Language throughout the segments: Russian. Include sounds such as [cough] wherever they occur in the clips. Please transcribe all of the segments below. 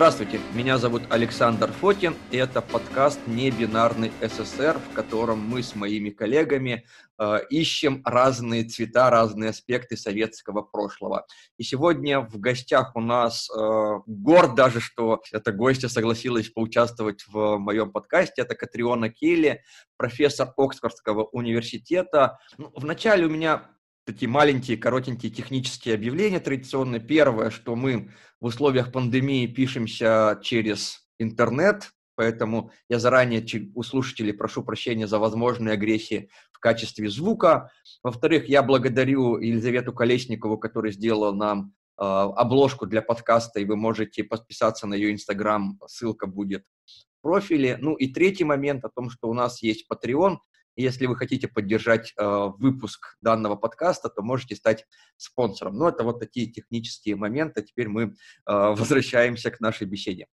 Здравствуйте, меня зовут Александр Фотин, и это подкаст «Небинарный СССР», в котором мы с моими коллегами э, ищем разные цвета, разные аспекты советского прошлого. И сегодня в гостях у нас э, горд даже, что эта гостья согласилась поучаствовать в моем подкасте. Это Катриона Келли, профессор Оксфордского университета. Ну, вначале у меня такие маленькие, коротенькие технические объявления традиционные. Первое, что мы в условиях пандемии пишемся через интернет, поэтому я заранее у слушателей прошу прощения за возможные агрессии в качестве звука. Во-вторых, я благодарю Елизавету Колесникову, которая сделала нам э, обложку для подкаста, и вы можете подписаться на ее инстаграм, ссылка будет в профиле. Ну и третий момент о том, что у нас есть Patreon, если вы хотите поддержать э, выпуск данного подкаста, то можете стать спонсором. Но это вот такие технические моменты. Теперь мы э, [laughs] возвращаемся к нашей беседе.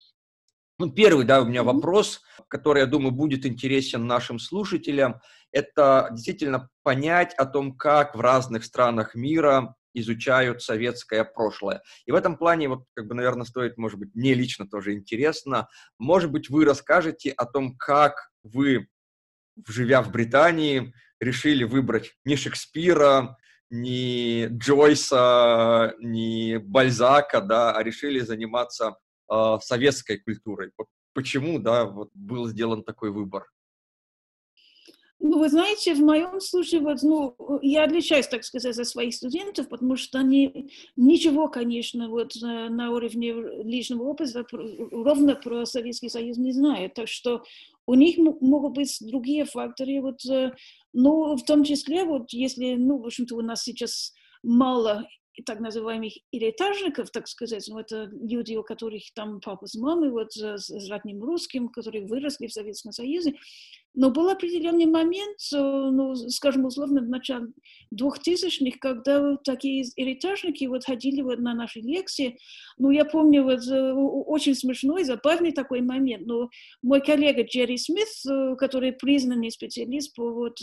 Ну, первый, да, у меня вопрос, который, я думаю, будет интересен нашим слушателям, это действительно понять о том, как в разных странах мира изучают советское прошлое. И в этом плане, вот, как бы, наверное, стоит, может быть, мне лично тоже интересно, может быть, вы расскажете о том, как вы живя в Британии, решили выбрать не Шекспира, не Джойса, не Бальзака, да, а решили заниматься э, советской культурой. Почему, да, вот был сделан такой выбор? Ну, вы знаете, в моем случае, вот, ну, я отличаюсь, так сказать, от своих студентов, потому что они ничего, конечно, вот на уровне личного опыта ровно про Советский Союз не знают. Так что у них могут быть другие факторы, вот, ну, в том числе, вот, если, ну, в общем-то, у нас сейчас мало так называемых элитажников, так сказать, ну, это люди, у которых там папа с мамой, вот, с, с родным русским, которые выросли в Советском Союзе, но был определенный момент, ну, скажем, условно, в начале 2000-х, когда такие эритажники вот ходили вот на наши лекции. Ну, я помню, вот очень смешной, забавный такой момент. Но мой коллега Джерри Смит, который признанный специалист по вот,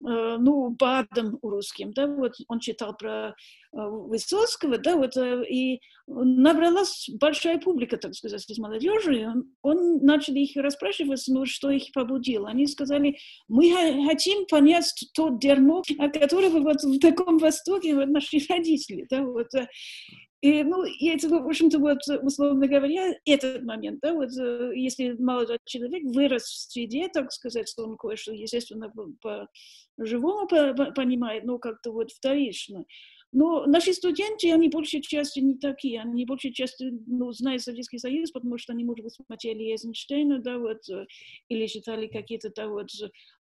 ну, бадам русским, да, вот он читал про Высоцкого, да, вот, и набралась большая публика, так сказать, из молодежи, он, он начал их расспрашивать, ну, что их побудило. Они сказали, мы хотим понять то дерьмо, от которого вот в таком восторге вот наши [laughs] родители, да, вот. И, ну, и это, в общем-то, вот, условно говоря, этот момент, да, вот, если молодой человек вырос в среде, так сказать, что он кое-что, естественно, по-живому понимает, но как-то вот вторично. Но наши студенты, они большей частью не такие, они большей частью ну, знают Советский Союз, потому что они, может быть, смотрели Эйзенштейна, да, вот, или читали какие-то да, вот,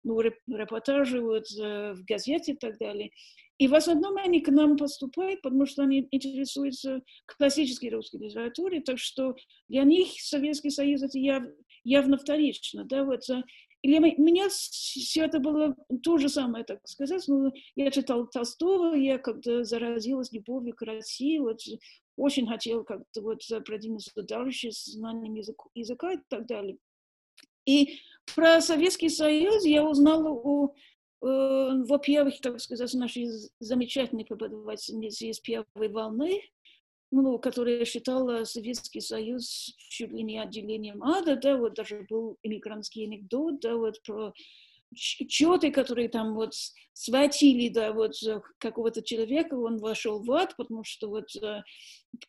ну, репортажи вот, в газете и так далее. И в основном они к нам поступают, потому что они интересуются классической русской литературой, так что для них Советский Союз это яв, явно вторично. Да, вот, для меня все это было то же самое, так сказать. Ну, я читал Толстого, я как-то заразилась любовью к России, вот, очень хотела как-то вот продвинуться дальше с знанием языка, языка и так далее. И про Советский Союз я узнала у, э, во-первых, так сказать, нашей замечательной преподавательницы из первой волны, ну, которая считала Советский Союз чуть ли не отделением ада, да, вот даже был иммигрантский анекдот, да, вот про четы, которые там вот схватили, да, вот какого-то человека, он вошел в ад, потому что вот э,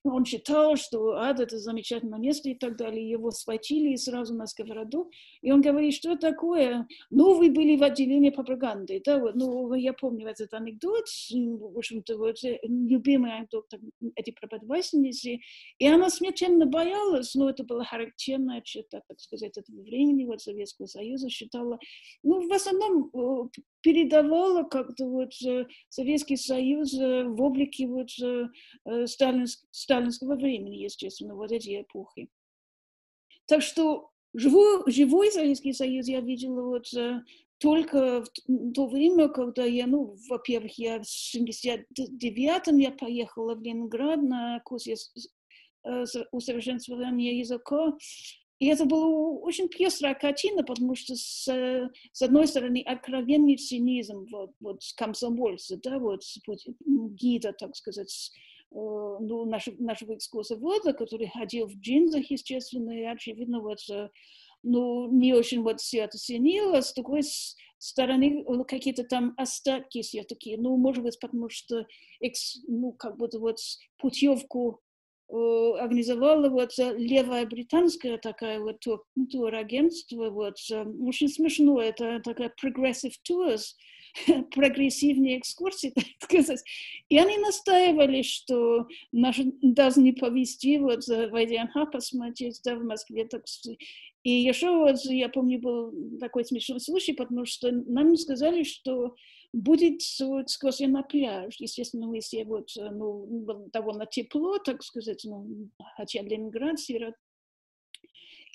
он считал, что ад это замечательное место и так далее, его схватили сразу на сковороду, и он говорит, что такое? Ну, вы были в отделении пропаганды, да, вот, ну, я помню этот анекдот, в общем-то, вот, э, любимый анекдот эти преподавательницы, и она смертельно боялась, но это была характерная черта, так сказать, этого времени, вот, Советского Союза, считала, ну, в основном э, передавала как-то вот э, Советский Союз в облике вот сталинского сталинского времени, естественно, вот эти эпохи. Так что живой, живой Советский Союз я видела вот только в то время, когда я, ну, во-первых, я в 79-м я поехала в Ленинград на курс э, усовершенствования языка, и это была очень пестрая картина, потому что с, с одной стороны откровенный цинизм вот, вот комсомольца, да, вот гида, так сказать, ну, нашего, нашего экскурсовода, который ходил в джинсах, естественно, и очевидно, вот, ну, не очень вот все это ценил, с другой стороны какие-то там остатки все-таки, ну, может быть, потому что, экс, ну, как будто вот путевку Э, организовала вот э, левая британская такая вот турагентство, вот, э, очень смешно, это такая progressive tours, [laughs] прогрессивные экскурсии, [laughs] так сказать. И они настаивали, что нас должны повезти вот в ВДНХ посмотреть, да, в Москве. Так, и еще вот, я помню, был такой смешной случай, потому что нам сказали, что будет экскурсия на пляж. Естественно, если вот, ну, довольно тепло, так сказать, ну, хотя Ленинград, Сирот.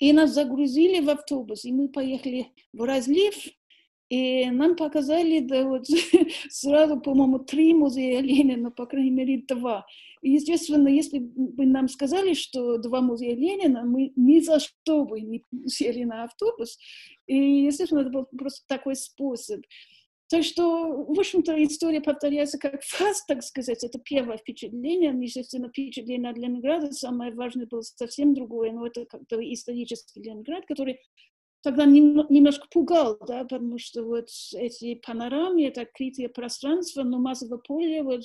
И нас загрузили в автобус, и мы поехали в разлив, и нам показали да, вот, [laughs] сразу, по-моему, три музея Ленина, по крайней мере, два. И, естественно, если бы нам сказали, что два музея Ленина, мы ни за что бы не [laughs] сели на автобус. И, естественно, это был просто такой способ. Так что, в общем-то, история повторяется как фаз, так сказать. Это первое впечатление. Естественно, впечатление от Ленинграда самое важное было совсем другое, но это как-то исторический Ленинград, который тогда немножко пугал, да, потому что вот эти панорамы, это открытое пространство, но массовое поле, вот,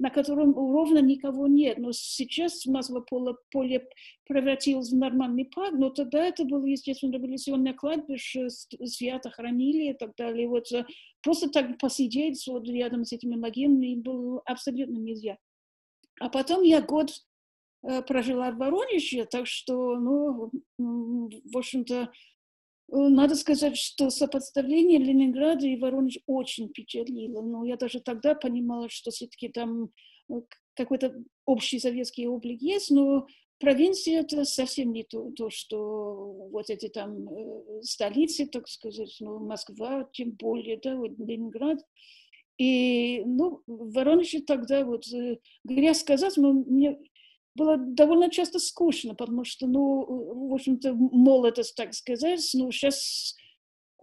на котором ровно никого нет. Но сейчас массовое поле, поле превратилось в нормальный парк, но тогда это было, естественно, революционное кладбище, свято хранили и так далее. Вот просто так посидеть вот рядом с этими могилами было абсолютно нельзя. А потом я год э, прожила в Воронеже, так что, ну, в общем-то, Э, надо сказать, что сопоставление Ленинграда и Воронеж очень впечатлило. Но я даже тогда понимала, что все-таки там э, какой-то общий советский облик есть, но провинция это совсем не то, то что вот эти там э, столицы, так сказать, ну, Москва, тем более, да, вот Ленинград. И, ну, в Воронеже тогда, вот, говоря сказать, но мне было довольно часто скучно, потому что, ну, в общем-то, молодость, так сказать, ну, сейчас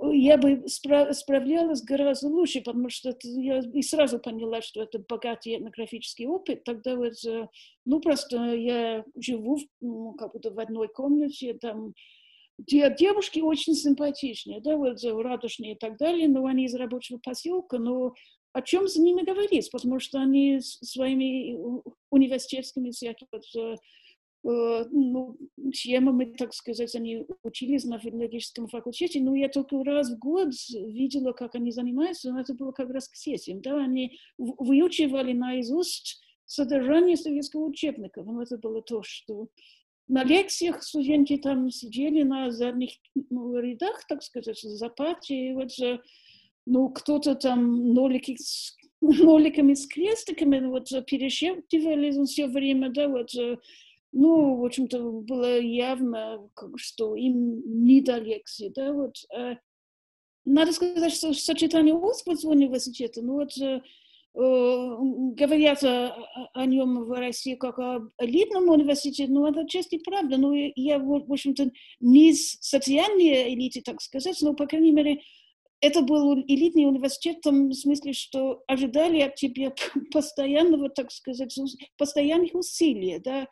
я бы спра- справлялась гораздо лучше, потому что это, я и сразу поняла, что это богатый этнографический опыт. Тогда вот, ну, просто я живу ну, как будто в одной комнате, там, девушки очень симпатичные, да, вот радужные и так далее, но они из рабочего поселка, но о чем с ними говорить, потому что они своими университетскими всякими э, э, ну, темами, так сказать, они учились на филологическом факультете, но я только раз в год видела, как они занимаются, но это было как раз к сессиям, да, они выучивали наизусть содержание советского учебника, но это было то, что на лекциях студенты там сидели на задних ну, рядах, так сказать, за партией, вот ну, кто-то там нолики с, [laughs] ноликами с крестиками вот пересчитывали все время, да, вот, ну, в общем-то, было явно, что им не до лекции, да, вот. Надо сказать, что сочетание Оксфорд университета, ну, вот, говорят о, о нем в России как о элитном университете, но это отчасти правда. Но я, в общем-то, не из социальной элиты, так сказать, но, по крайней мере, это был элитный университет в том смысле, что ожидали от тебя [laughs] постоянного, так сказать, постоянных усилий, да.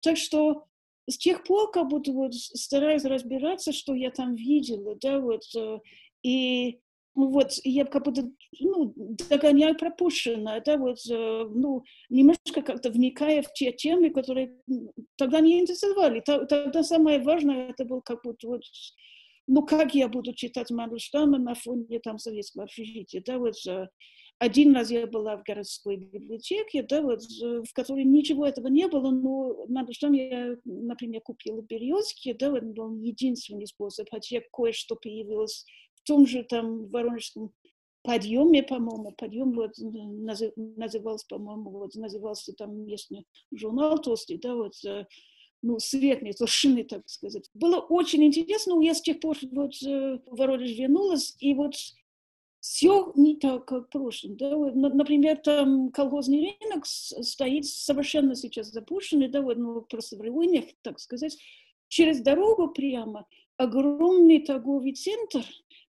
Так что с тех пор как будто вот стараюсь разбираться, что я там видела, да, вот, э, и вот я как будто ну, догоняю пропущенное, да, вот, э, ну, немножко как-то вникая в те темы, которые тогда не интересовали. Тогда самое важное это был как будто вот ну как я буду читать Мандельштама на фоне там советского общежития, да, вот один раз я была в городской библиотеке, да, вот, в которой ничего этого не было, но Мандельштам я, например, купила в Березке, да, вот был единственный способ, хотя кое-что появилось в том же там Воронежском подъеме, по-моему, подъем вот, назывался, по-моему, вот, назывался там местный журнал толстый, да, вот, ну, светлой вершины, так сказать. Было очень интересно, я с тех пор вот э, в Воронеж вернулась, и вот все не так, как в прошлом. Да? Вот, например, там колхозный рынок стоит совершенно сейчас запущенный, да, вот, ну, просто в руинах, так сказать. Через дорогу прямо огромный торговый центр,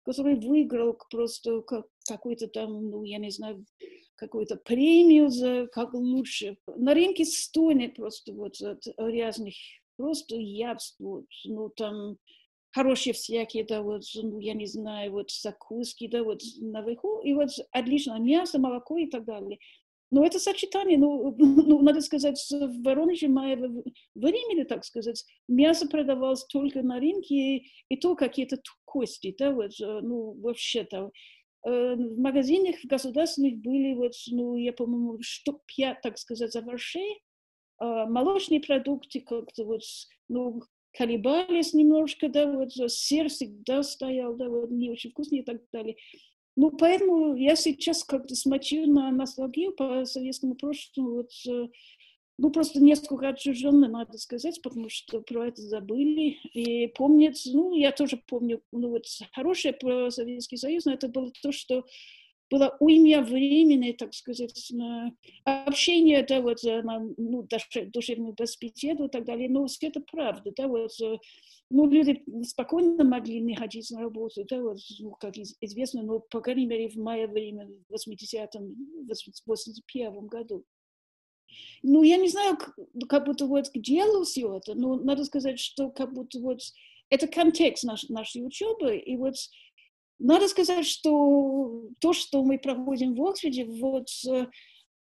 который выиграл просто как, какой-то там, ну, я не знаю, какую-то премию за как лучше. На рынке стонет просто вот от разных просто явств, вот, ну там хорошие всякие, да, вот, ну, я не знаю, вот закуски, да, вот наверху, и вот отлично мясо, молоко и так далее. Но это сочетание, ну, [laughs] ну надо сказать, в Воронеже мое времени, так сказать, мясо продавалось только на рынке, и то какие-то кости, да, вот, ну, вообще-то. Э, в магазинах в государственных были, вот, ну, я, по-моему, штук пять, так сказать, овощей, а молочные продукты как-то вот, ну, колебались немножко, да, вот сыр всегда стоял, да, вот не очень вкусный и так далее. Ну, поэтому я сейчас как-то смотрю на ностальгию по советскому прошлому, вот, э, ну, просто несколько отчужденно, надо сказать, потому что про это забыли. И помнят, ну, я тоже помню, ну, вот хорошее про Советский Союз, но это было то, что было уймя времени, так сказать, на общение, да, вот, на ну, душевную беседу и так далее. Но все это правда, да, вот, ну, люди спокойно могли не ходить на работу, да, вот, ну, как известно, но, по крайней мере, в мое время, в 80-м, 81 году. Ну, я не знаю, как будто вот к делу все это, но надо сказать, что как будто вот это контекст наш, нашей учебы, и вот надо сказать, что то, что мы проходим в Оксфорде, вот э,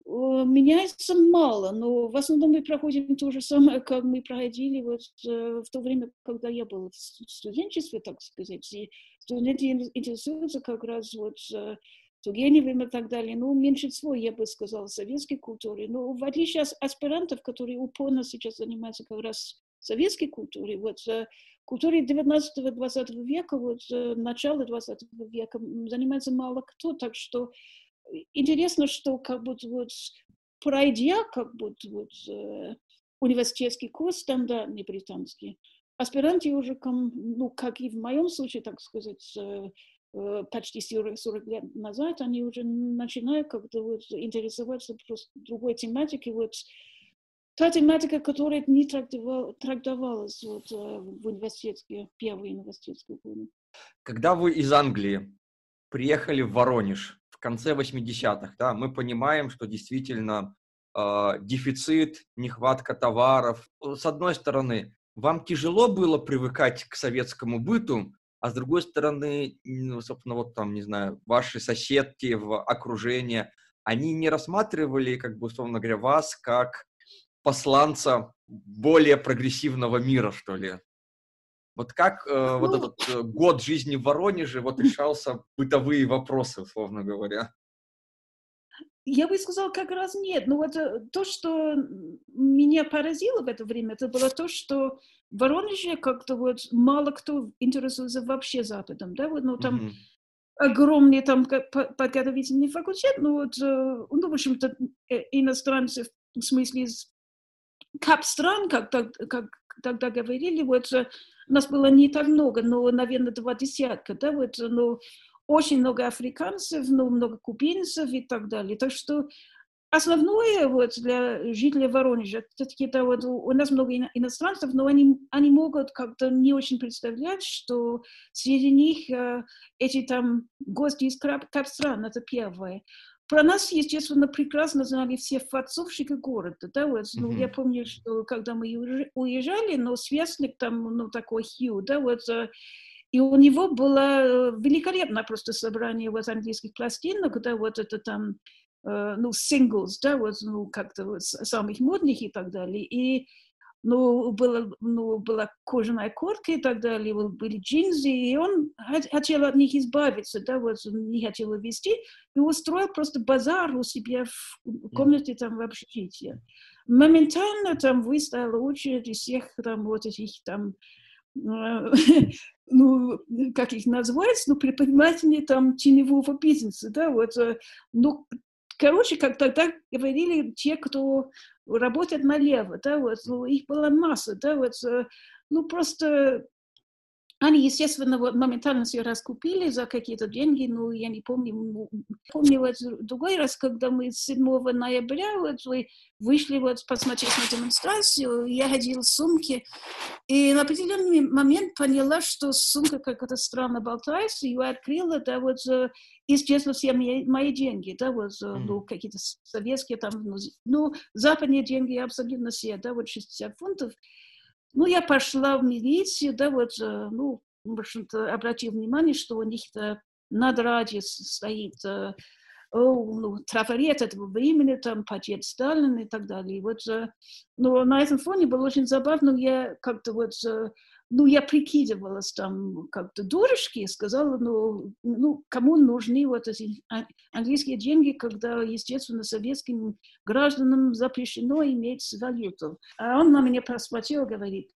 меняется мало, но в основном мы проходим то же самое, как мы проходили вот э, в то время, когда я была в студенчестве, так сказать. И студенты интересуются как раз вот э, Тургеневым и так далее. Ну, меньшинство, я бы сказала, советской культуры. Но в отличие от аспирантов, которые упорно сейчас занимаются как раз советской культурой, вот культуре 19-20 века, вот начала 20 века занимается мало кто, так что интересно, что как будто вот пройдя как будто вот университетский курс стандартный британский, аспиранты уже, ну, как и в моем случае, так сказать, почти 40, 40 лет назад, они уже начинают как-то вот интересоваться просто другой тематикой, вот та тематика, которая не трактовал, трактовалась вот, в университетские, первые университетские годы. Когда вы из Англии приехали в Воронеж в конце 80-х, да, мы понимаем, что действительно э, дефицит, нехватка товаров. С одной стороны, вам тяжело было привыкать к советскому быту, а с другой стороны, ну, собственно, вот там, не знаю, ваши соседки в окружении, они не рассматривали, как бы, условно говоря, вас как посланца более прогрессивного мира, что ли? Вот как э, ну, вот этот э, год жизни в Воронеже вот решался бытовые вопросы, условно говоря? Я бы сказала, как раз нет. Но вот э, то, что меня поразило в это время, это было то, что в Воронеже как-то вот мало кто интересуется вообще Западом, да, вот, ну, там mm-hmm. огромный там подготовительный факультет, ну, вот, э, ну, в общем-то, иностранцы в смысле из кап-стран, как, как тогда говорили, вот э, нас было не так много, но, наверное, два десятка, да, вот, но очень много африканцев, но много кубинцев и так далее. Так что основное вот для жителей Воронежа, все-таки это вот у нас много иностранцев, но они, они могут как-то не очень представлять, что среди них э, эти там гости из кап-стран, это первое. Про нас, естественно, прекрасно знали все фацовщики города, да, вот, ну, mm-hmm. я помню, что когда мы уезжали, но связник там, ну, такой Хью, да, вот, э, и у него было э, великолепное просто собрание вот английских пластинок, да, вот это там, э, ну, singles, да, вот, ну, как-то вот самых модных и так далее, и ну, было, ну, была кожаная куртка и так далее, были джинсы, и он хотел от них избавиться, да, вот не хотел вести, и устроил просто базар у себя в комнате там в общежитии. Моментально там выставила очередь из всех там вот этих там [laughs] ну, как их назвать, ну, предприниматели там теневого бизнеса, да, вот, э, ну, короче, как тогда говорили те, кто работает налево, да, вот, ну, их была масса, да, вот, э, ну, просто они, естественно, вот моментально все раскупили за какие-то деньги, ну, я не помню. Помню вот другой раз, когда мы 7 ноября вот вышли вот посмотреть на демонстрацию, я ходила в сумке, и на определенный момент поняла, что сумка как-то странно болтается, и я открыла, да, вот исчезли все мои, мои деньги, да, вот, ну, какие-то советские там, ну, ну, западные деньги абсолютно все, да, вот 60 фунтов, ну, я пошла в милицию, да, вот, э, ну, в общем-то, обратил внимание, что у них-то над радио стоит э, ну, трафарет этого времени, там, портрет Сталина и так далее. И вот, э, но на этом фоне было очень забавно, я как-то вот ну, я прикидывалась там как-то дурочки, сказала, ну, ну, кому нужны вот эти английские деньги, когда, естественно, советским гражданам запрещено иметь валюту. А он на меня посмотрел, говорит,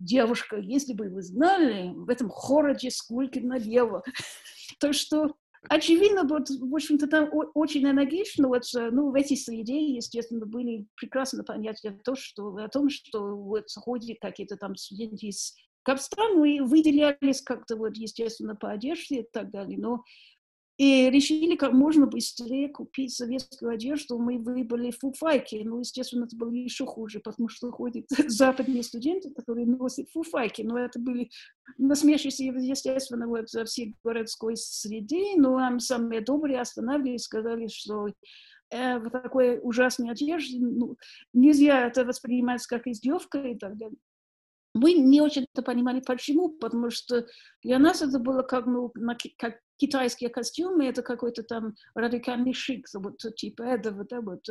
девушка, если бы вы знали, в этом городе сколько налево. [laughs] То, что очевидно, вот, в общем-то, там очень энергично, вот, ну, в этой среде, естественно, были прекрасно понятия то, что, о том, что вот ходят какие-то там студенты из Капстран мы выделялись как-то, вот, естественно, по одежде и так далее, но и решили как можно быстрее купить советскую одежду. Мы выбрали фуфайки. Ну, естественно, это было еще хуже, потому что ходят [laughs] западные студенты, которые носят фуфайки. Но это были насмешище, естественно, вот за всей городской среде. Но нам самые добрые останавливали и сказали, что э, в такой ужасной одежде ну, нельзя это воспринимать как издевка и так далее мы не очень-то понимали, почему, потому что для нас это было как, ну, как китайские костюмы, это какой-то там радикальный шик, вот типа этого, да, вот.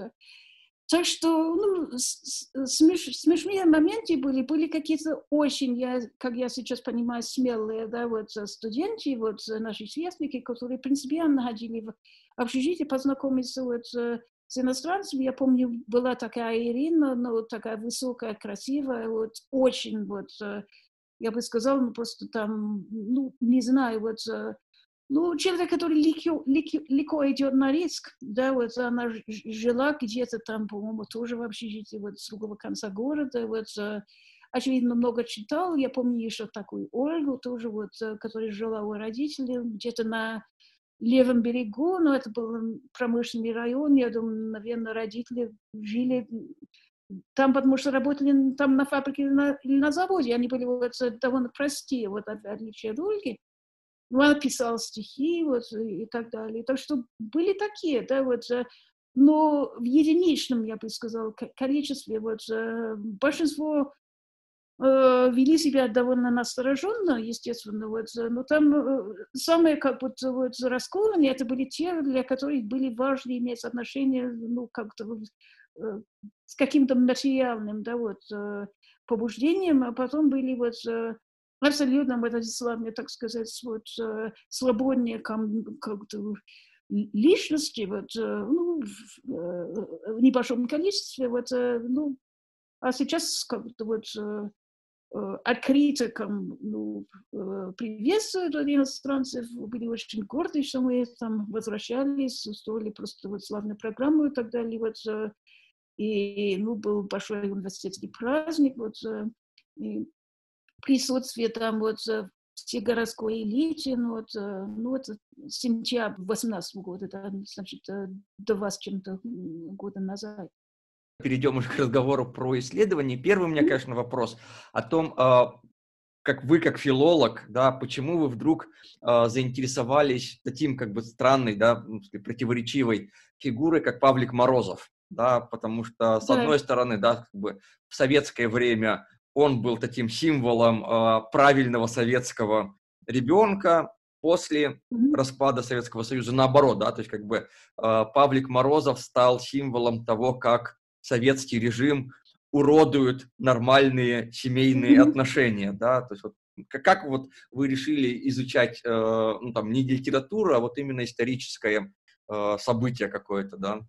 Так что, ну, смеш, смешные моменты были, были какие-то очень, я, как я сейчас понимаю, смелые, да, вот студенты, вот наши сверстники, которые принципиально ходили в общежитие познакомиться вот с иностранцами. Я помню, была такая Ирина, ну, такая высокая, красивая, вот, очень, вот, э, я бы сказала, ну, просто там, ну, не знаю, вот, э, ну, человек, который легко, легко, легко идет на риск, да, вот она жила где-то там, по-моему, тоже в общежитии, вот, с другого конца города, вот, э, очевидно, много читал. Я помню еще такую Ольгу, тоже вот, которая жила у родителей, где-то на левом берегу, но это был промышленный район, я думаю, наверное, родители жили там, потому что работали там на фабрике или на, или на заводе, они были вот, довольно простые, вот отличие от Ольги. Она писала стихи вот, и так далее. Так что были такие, да, вот, но в единичном, я бы сказала, количестве, вот, большинство Э, вели себя довольно настороженно, естественно, вот, но там э, самые как бы вот, раскованные, это были те, для которых были важны иметь отношения, ну, как-то э, с каким-то материальным, да, вот, побуждением, а потом были вот абсолютно, вот, славные, так сказать, вот, свободные как-то личности, вот, ну, в небольшом количестве, вот, ну, а сейчас как-то вот Э, открыто ну, э, приветствуют иностранцев, были очень горды, что мы там возвращались, устроили просто вот славную программу и так далее. Вот, э, и ну, был большой университетский праздник, вот, и присутствие там вот все городской элите, ну, вот, ну, это сентябрь 18 года, это, значит, до вас чем-то года назад. Перейдем уже к разговору про исследования. Первый у меня, конечно, вопрос о том, а, как вы, как филолог, да, почему вы вдруг э, заинтересовались таким, как бы, странной, да, противоречивой фигурой, как Павлик Морозов, да, потому что, с одной стороны, да, как бы в советское время он был таким символом э, правильного советского ребенка, после mm-hmm. распада Советского Союза, наоборот, да, то есть как бы э, Павлик Морозов стал символом того, как советский режим уродует нормальные семейные mm-hmm. отношения, да, то есть вот как, как вот вы решили изучать, э, ну там не литературу, а вот именно историческое э, событие какое-то, да?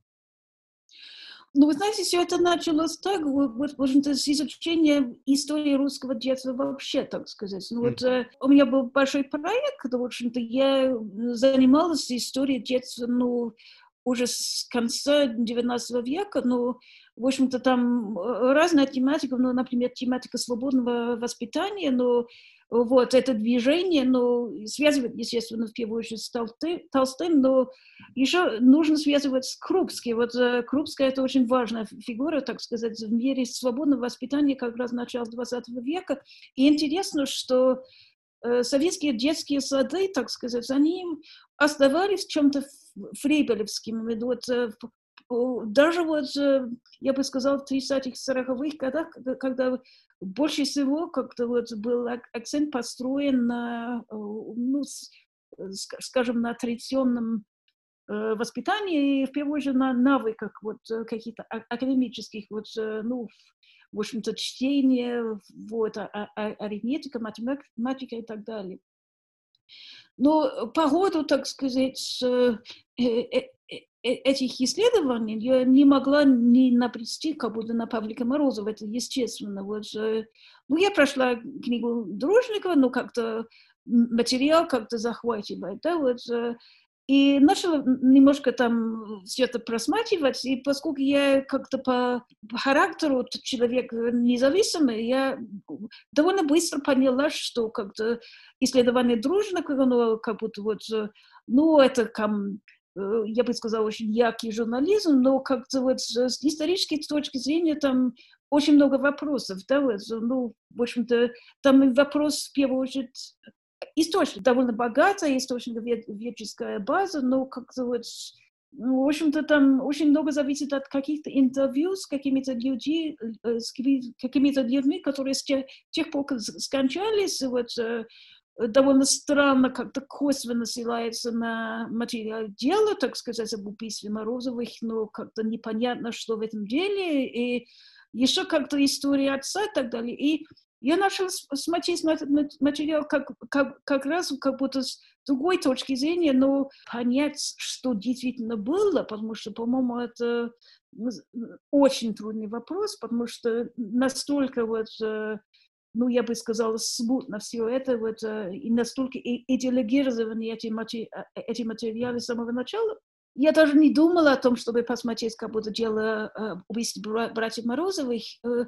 Ну, вы знаете, все это началось так, вот, в общем-то, с изучения истории русского детства вообще, так сказать. Ну, вот э, у меня был большой проект, в общем-то, я занималась историей детства, ну, уже с конца XIX века, ну, в общем-то, там э, разная тематика, ну, например, тематика свободного воспитания, но вот это движение, но связывать, естественно, в первую очередь с Толстым, но еще нужно связывать с Крупским. Вот Крупская – это очень важная фигура, так сказать, в мире свободного воспитания как раз начала 20 века. И интересно, что советские детские сады, так сказать, они оставались чем-то фрейбелевскими. Вот даже вот, я бы сказала, в 30-х, 40-х годах, когда больше всего как-то вот был акцент построен на, ну, скажем, на традиционном воспитании и в первую очередь на навыках вот каких-то академических, вот, ну, в общем-то, чтения, вот, а, а, арифметика, математика и так далее. Но по ходу, так сказать, этих исследований я не могла не напрести как будто на Павлика Морозова, это естественно. Вот, ну, я прошла книгу Дружникова, но как-то материал как-то захватывает, да, вот, и начала немножко там все это просматривать, и поскольку я как-то по, характеру человек независимый, я довольно быстро поняла, что как-то исследование дружного, ну, как будто вот, ну, это Э, я бы сказала, очень яркий журнализм, но как-то вот с исторической точки зрения там очень много вопросов, да, вот, ну, в общем-то, там вопрос, в первую очередь, источник довольно богатая источниковедческая база, но как-то вот, ну, в общем-то, там очень много зависит от каких-то интервью с какими-то людьми, э, с какими-то людьми, которые с тех, тех пор скончались, вот, э, довольно странно как-то косвенно ссылается на материал дела, так сказать, об убийстве Морозовых, но как-то непонятно, что в этом деле, и еще как-то история отца и так далее. И я начала смотреть на этот материал как, как, как раз как будто с другой точки зрения, но понять, что действительно было, потому что, по-моему, это очень трудный вопрос, потому что настолько вот э, ну, я бы сказала, смутно все это, вот, и настолько идеологированы эти, матери, эти материалы с самого начала. Я даже не думала о том, чтобы посмотреть, как будто дело э, убийства братьев Морозовых. Э,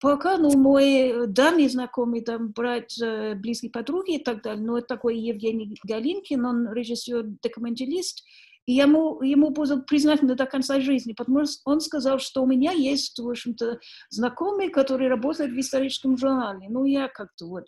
пока, ну, мой давний знакомый, там, брат, э, близкий подруги и так далее, ну, это такой Евгений Галинкин, он режиссер-документалист, и ему, ему буду признательна до конца жизни, потому что он сказал, что у меня есть, в общем-то, знакомый, который работает в историческом журнале. Ну, я как-то вот,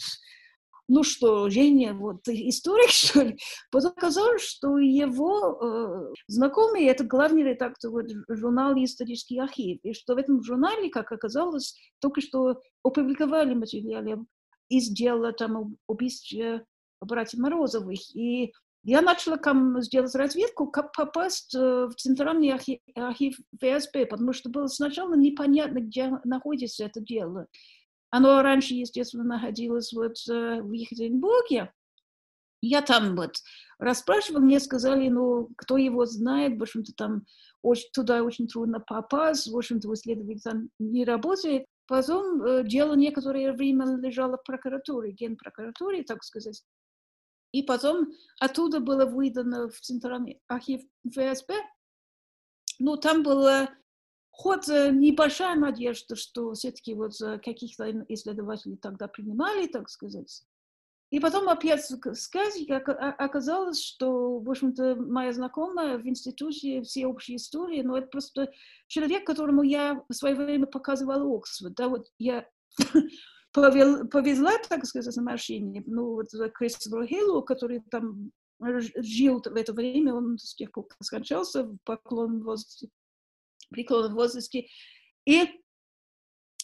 ну что, Женя, вот ты историк, [laughs] что ли? Потом оказалось, что его э, знакомый – это главный редактор вот, журнала «Исторический архив», и что в этом журнале, как оказалось, только что опубликовали материалы из дела там убийства братьев Морозовых. И я начала там сделать разведку, как попасть в центральный архив, архив ФСБ, потому что было сначала непонятно, где находится это дело. Оно раньше, естественно, находилось вот в Екатеринбурге. Я там вот расспрашивала, мне сказали, ну, кто его знает, в общем-то, там очень, туда очень трудно попасть, в общем-то, исследователь там не работает. Потом э, дело некоторое время лежало в прокуратуре, генпрокуратуре, так сказать. И потом оттуда было выдано в Центральный архив ФСБ. Ну, там была хоть э, небольшая надежда, что все-таки вот каких-то исследователей тогда принимали, так сказать. И потом опять сказки оказалось, что, в общем-то, моя знакомая в институте всеобщей истории, но это просто человек, которому я в свое время показывала Оксфорд. Да, вот я повезла, так сказать, на машине, ну, вот Кристоферу Хейлу, который там жил в это время, он с тех пор скончался в поклонном возрасте, преклонном возрасте, и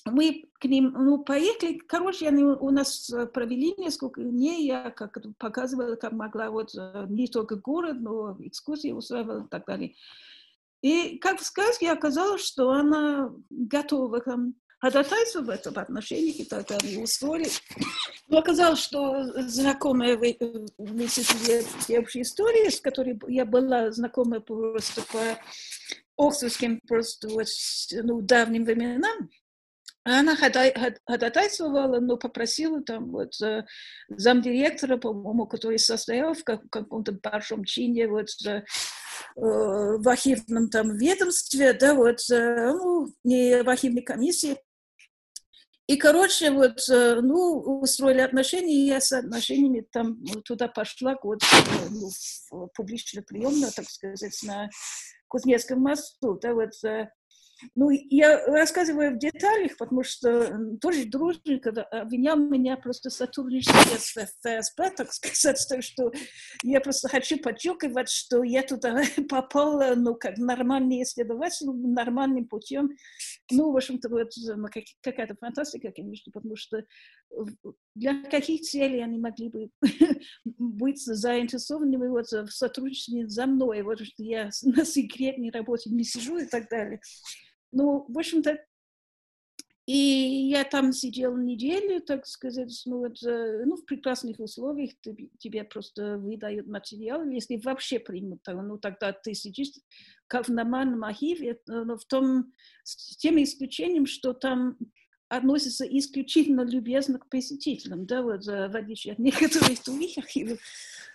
мы к ним, ну, поехали, короче, они у нас провели несколько дней, я как показывала, как могла, вот, не только город, но экскурсии устраивала и так далее. И как в сказке оказалось, что она готова там ходатайство в этом отношении, и так далее, устроили. Но оказалось, что знакомая в, институте общей истории, с которой я была знакома просто по оксфордским просто вот, ну, давним временам, она ходатайствовала, но попросила там вот замдиректора, по-моему, который состоял в каком-то большом чине вот в архивном там ведомстве, да, вот, ну, не в архивной комиссии, И, короче, вот, ну, устроили отношения, и я с отношениями там туда пошла, вот, ну, в публичную приемную, так сказать, на Кузнецком мосту, да, вот, ну, я рассказываю в деталях, потому что тоже дружник обвинял меня просто сотрудничестве с ФСБ, так сказать, [laughs] так что я просто хочу подчеркивать, что я туда [laughs] попала, ну, как нормальный исследователь, нормальным путем. Ну, в общем-то, вот ну, какая-то фантастика, конечно, потому что для каких целей они могли бы [laughs] быть заинтересованы вот, в сотрудничестве за мной, вот что я на секретной работе не сижу и так далее. Ну, в общем-то, и я там сидела неделю, так сказать, ну, вот, ну в прекрасных условиях тебе просто выдают материал, если вообще примут, ну, тогда ты сидишь как в нормальном архиве, но в том, с тем исключением, что там относится исключительно любезно к посетителям, да, вот, в отличие от некоторых других архивов.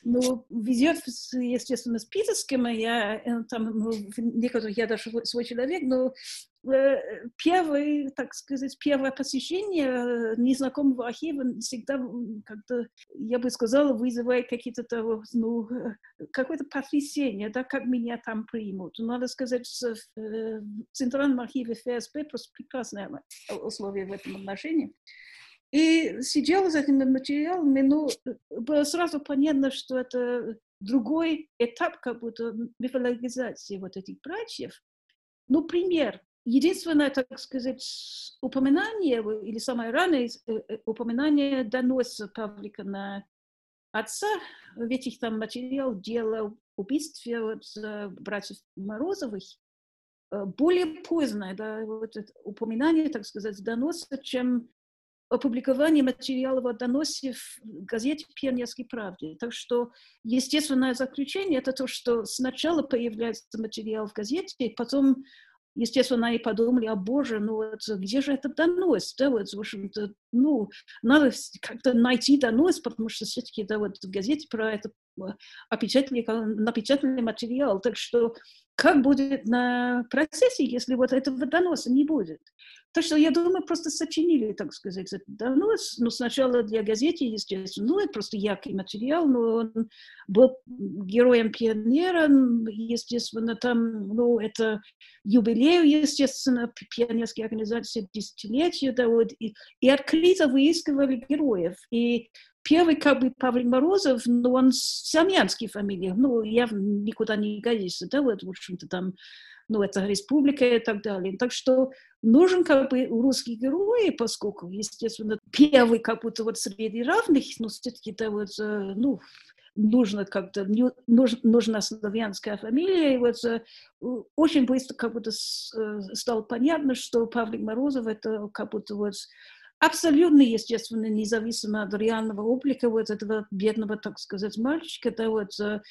Ну, везет, естественно, с питерским, я э, там, ну, некоторых я даже свой человек, но Э, первое, так сказать, первое посещение э, незнакомого архива всегда как-то, я бы сказала, вызывает какие-то ну, э, какое-то потрясение, да, как меня там примут. Надо сказать, в Центральном архиве ФСБ просто прекрасные условия в этом отношении. И сидела за этими материалами, ну, было сразу понятно, что это другой этап как будто мифологизации вот этих братьев. Ну, пример единственное, так сказать, упоминание, или самое раннее э, э, упоминание доноса Павлика на отца, ведь их там материал дела убийстве вот, братьев Морозовых, э, более позднее, да, вот это упоминание, так сказать, доноса, чем опубликование материалов о доносе в газете «Пионерской правде». Так что естественное заключение – это то, что сначала появляется материал в газете, потом естественно, они подумали, а боже, ну вот где же это донос, да, вот, в общем-то, ну, надо как-то найти донос, потому что все-таки, да, вот в газете про это опечатали, напечатали материал, так что как будет на процессе, если вот этого доноса не будет? Так что, я думаю, просто сочинили, так сказать, этот донос. Ну, сначала для газеты, естественно, ну, это просто яркий материал, но он был героем пионера, естественно, там, ну, это юбилею, естественно, пионерской организации десятилетия, да, вот, и, и открыто выискивали героев. И первый как бы Павел Морозов, ну, он самьянский фамилия, ну, явно никуда не годится, да, вот, в общем-то, там, ну, это республика и так далее. Так что нужен как бы русский герой, поскольку, естественно, первый как будто вот среди равных, но все-таки, да, вот, э, ну, нужно как-то, нужна славянская фамилия, и вот э, очень быстро как будто э, стало понятно, что Павлик Морозов это как будто вот абсолютно, естественно, независимо от реального облика вот этого бедного, так сказать, мальчика, да, вот, э,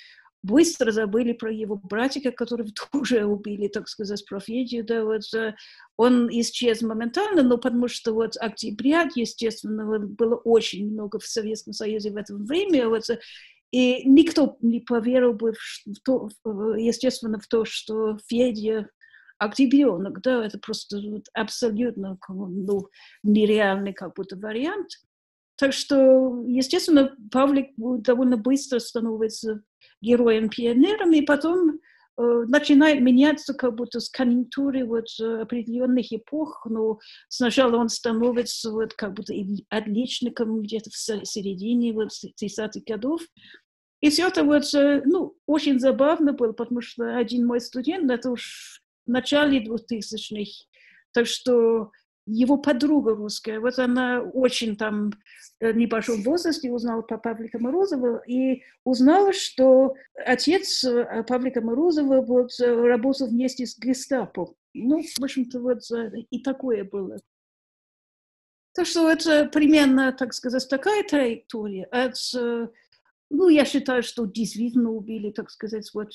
быстро забыли про его братика, которого [laughs] тоже убили, так сказать, про Федю, да, вот, э, он исчез моментально, но потому что вот октября, естественно, было очень много в Советском Союзе в это время, вот, э, и никто не поверил бы в то, естественно, в то, что Федя октябренок, да, это просто абсолютно ну, нереальный как будто вариант. Так что, естественно, Павлик довольно быстро становится героем-пионером, и потом э, начинает меняться как будто с конъюнктуры вот определенных эпох, но сначала он становится вот как будто отличником где-то в середине вот 30-х годов, и все это вот, э, ну, очень забавно было, потому что один мой студент, это уж начале 2000-х. Так что его подруга русская, вот она очень там в небольшом возрасте узнала про Павлика Морозова и узнала, что отец э, Павлика Морозова вот, э, работал вместе с гестапо. Ну, в общем-то, вот э, и такое было. Так что это примерно, так сказать, такая траектория. От, ну, я считаю, что действительно убили, так сказать, вот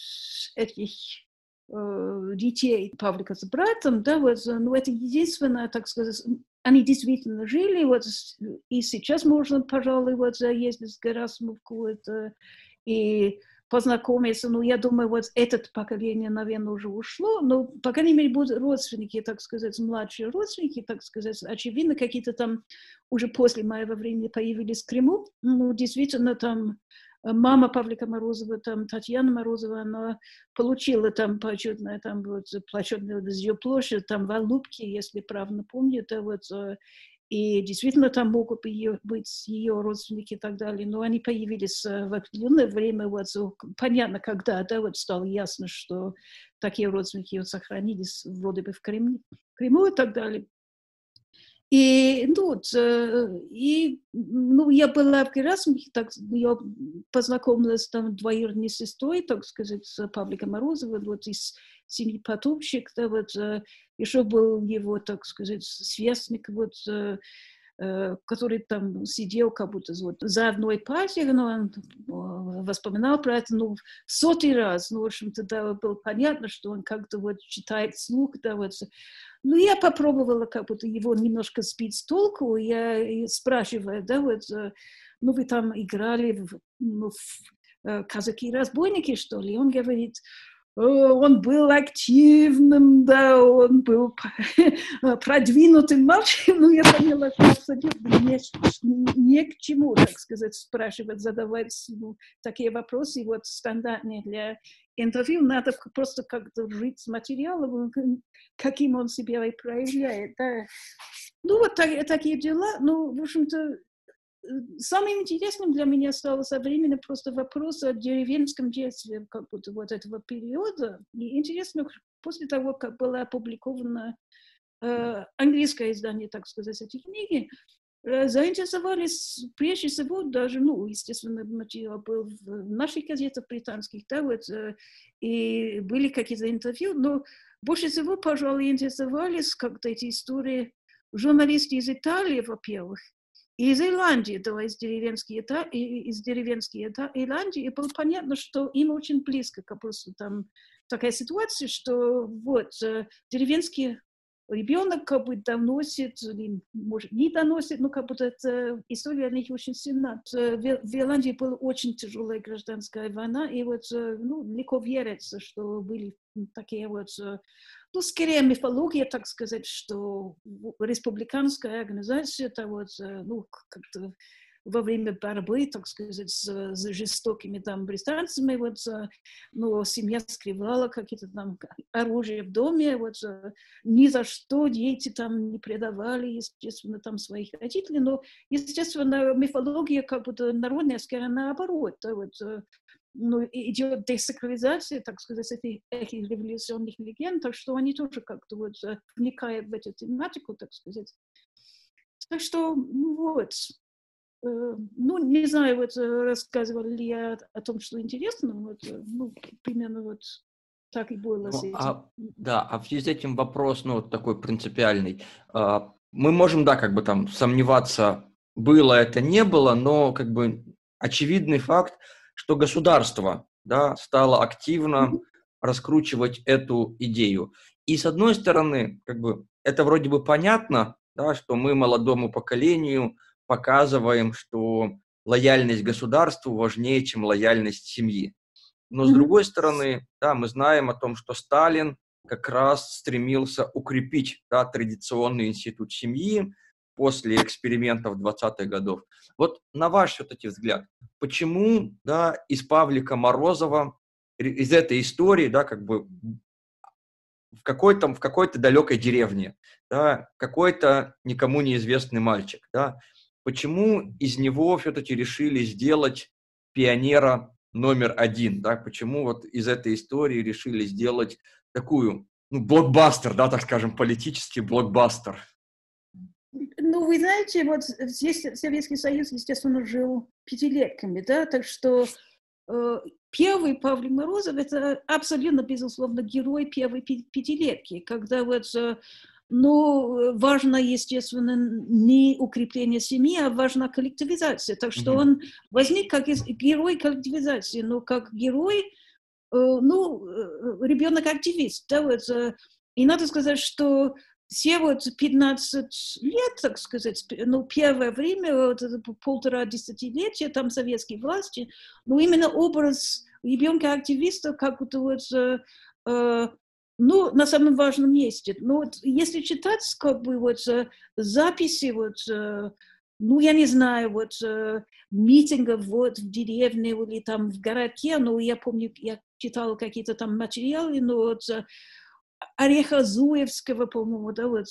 этих Э, детей Павлика с братом, да, вот, ну, это единственное, так сказать, они действительно жили, вот, и сейчас можно, пожалуй, вот, заездить в Герасимовку, это, и познакомиться. Ну, я думаю, вот это поколение, наверное, уже ушло, но, по крайней мере, будут родственники, так сказать, младшие родственники, так сказать, очевидно, какие-то там уже после моего времени появились в Крыму. Ну, действительно, там э, мама Павлика Морозова, там Татьяна Морозова, она получила там почетное, там вот почетную ее площадь, там в Алубке, если правильно помню, это вот э, и действительно там могут ее, быть ее родственники и так далее, но они появились э, в определенное время, вот, понятно, когда, да, вот стало ясно, что такие родственники вот, сохранились вроде бы в Крыму, Крыму и так далее. И, ну, э, и, ну, я была в Герасимове, так, я познакомилась там двоюродной сестрой, так сказать, с Павликом Морозовым, вот из семьи Потопщик, да, вот, э, еще был его, так сказать, сверстник, вот, э, который там сидел как будто вот за одной партией, но он воспоминал про это, ну, сотый раз, ну, в общем-то, да, было понятно, что он как-то вот читает слух, да, вот. Ну, я попробовала как будто его немножко сбить с толку, я спрашиваю, да, вот, ну, вы там играли в, ну, в казаки-разбойники, что ли? Он говорит, он был активным, да, он был [laughs] продвинутым. Мальчиком, но я поняла, что абсолютно не, не к чему, так сказать, спрашивать, задавать ну, такие вопросы, вот стандартные для интервью, надо просто как-то жить с материалом, каким он себя и проявляет, да. Ну, вот так, такие дела, ну, в общем-то, самым интересным для меня стало со временем просто вопрос о деревенском детстве как будто вот этого периода. И интересно, после того, как было опубликовано э, английское издание, так сказать, этой книги, э, заинтересовались прежде всего даже, ну, естественно, материал был в наших газетах британских, да, вот, э, и были какие-то интервью, но больше всего, пожалуй, интересовались как-то эти истории журналисты из Италии, во-первых, из Ирландии, то есть деревенские, из деревенские Ирландии, и было понятно, что им очень близко, как просто там такая ситуация, что вот э, деревенские ребенок как бы доносит, или, может, не доносит, но как будто эта история для них очень сильна. Э, в Ирландии была очень тяжелая гражданская война, и вот э, ну, легко верится, что были такие вот ну, скорее мифология, так сказать, что республиканская организация, это вот, э, ну, как-то во время борьбы, так сказать, с, с жестокими там британцами, вот, ну, семья скрывала какие-то там оружие в доме, вот, э, ни за что дети там не предавали, естественно, там своих родителей, но, естественно, мифология как будто народная, скорее наоборот, да, вот, ну, идет десакрализация, так сказать, этих, этих революционных легенд, так что они тоже как-то вот э, вникают в эту тематику, так сказать. Так что, ну вот, э, ну, не знаю, вот э, рассказывала ли я о том, что интересно, вот, ну, примерно вот так и было ну, А, да, а в связи с этим вопрос, ну, вот такой принципиальный. А, мы можем, да, как бы там сомневаться, было это, не было, но как бы очевидный факт, что государство да, стало активно раскручивать эту идею. И с одной стороны, как бы это вроде бы понятно, да, что мы молодому поколению показываем, что лояльность государству важнее, чем лояльность семьи. Но с другой стороны, да, мы знаем о том, что Сталин как раз стремился укрепить да, традиционный институт семьи, после экспериментов 20-х годов. Вот на ваш все-таки взгляд, почему да, из Павлика Морозова, из этой истории, да, как бы в какой-то, в какой-то далекой деревне, да, какой-то никому неизвестный мальчик, да, почему из него все-таки решили сделать пионера номер один, да, почему вот из этой истории решили сделать такую, ну, блокбастер, да, так скажем, политический блокбастер – ну, вы знаете, вот здесь Советский Союз, естественно, жил пятилетками, да, так что э, первый Павел Морозов – это абсолютно, безусловно, герой первой пятилетки, когда вот э, ну, важно, естественно, не укрепление семьи, а важна коллективизация. Так что mm-hmm. он возник как герой коллективизации, но как герой, э, ну, э, ребенок-активист. Да, вот, э, и надо сказать, что все вот 15 лет, так сказать, ну, первое время, вот полтора десятилетия, там советские власти, ну, именно образ ребенка-активиста как будто вот ну, на самом важном месте. Но вот если читать, как бы, вот, записи, вот, ну, я не знаю, вот, митингов вот в деревне или там в городке, ну, я помню, я читала какие-то там материалы, но вот Ореха Зуевского, по-моему, да, вот,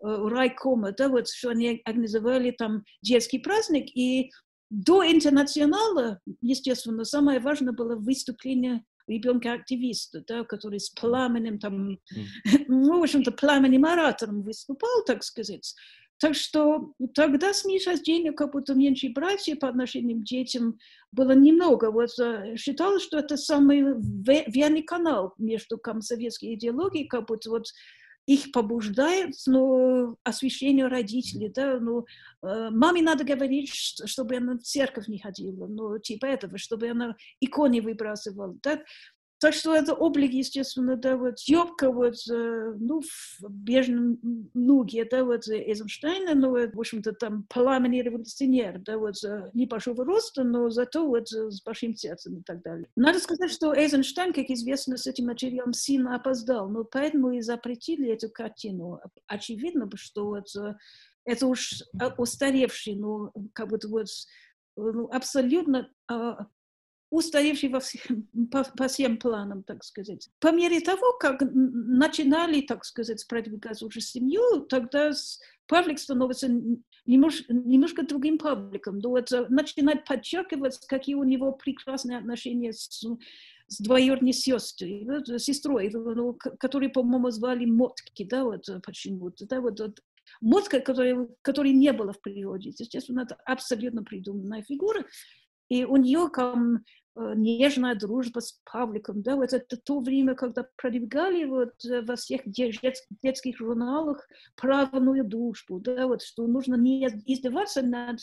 райкома, да, вот, что они организовали там детский праздник, и до интернационала, естественно, самое важное было выступление ребенка-активиста, да, который с пламенем, там, [laughs] ну, в общем-то, пламенным оратором выступал, так сказать. Так что тогда снисхождение как будто меньше братья по отношению к детям было немного. Вот э, считалось, что это самый верный канал между комсоветской идеологией, как будто вот их побуждает ну, освящение родителей. Да? Ну, э, маме надо говорить, чтобы она в церковь не ходила, ну, типа этого, чтобы она иконы выбрасывала. Да? Так что это облик, естественно, да, вот Ёбка, вот, э, ну, в бежном нуге, да, вот Эйзенштейна, ну, в общем-то, там пламенный революционер, да, вот небольшого роста, но зато вот с большим сердцем и так далее. Надо сказать, что Эйзенштейн, как известно, с этим материалом сильно опоздал, но поэтому и запретили эту картину. Очевидно, что вот э, это уж устаревший, ну, как будто вот ну, абсолютно а, устаревший во всех, по, по всем планам, так сказать. По мере того, как начинали, так сказать, продвигать уже семью, тогда Павлик становится немножко, немножко другим пабликом. Но это начинает подчеркивать, какие у него прекрасные отношения с, с двоюродной сестрой, вот, сестрой, ну, которую, по-моему, звали Мотки, да, вот почему-то, да, вот, вот Мотка, которой, которой не было в природе. Естественно, это абсолютно придуманная фигура. И у нее там нежная дружба с Павликом, да, вот это то время, когда продвигали вот э, во всех детских журналах правильную дружбу, да, вот что нужно не издеваться над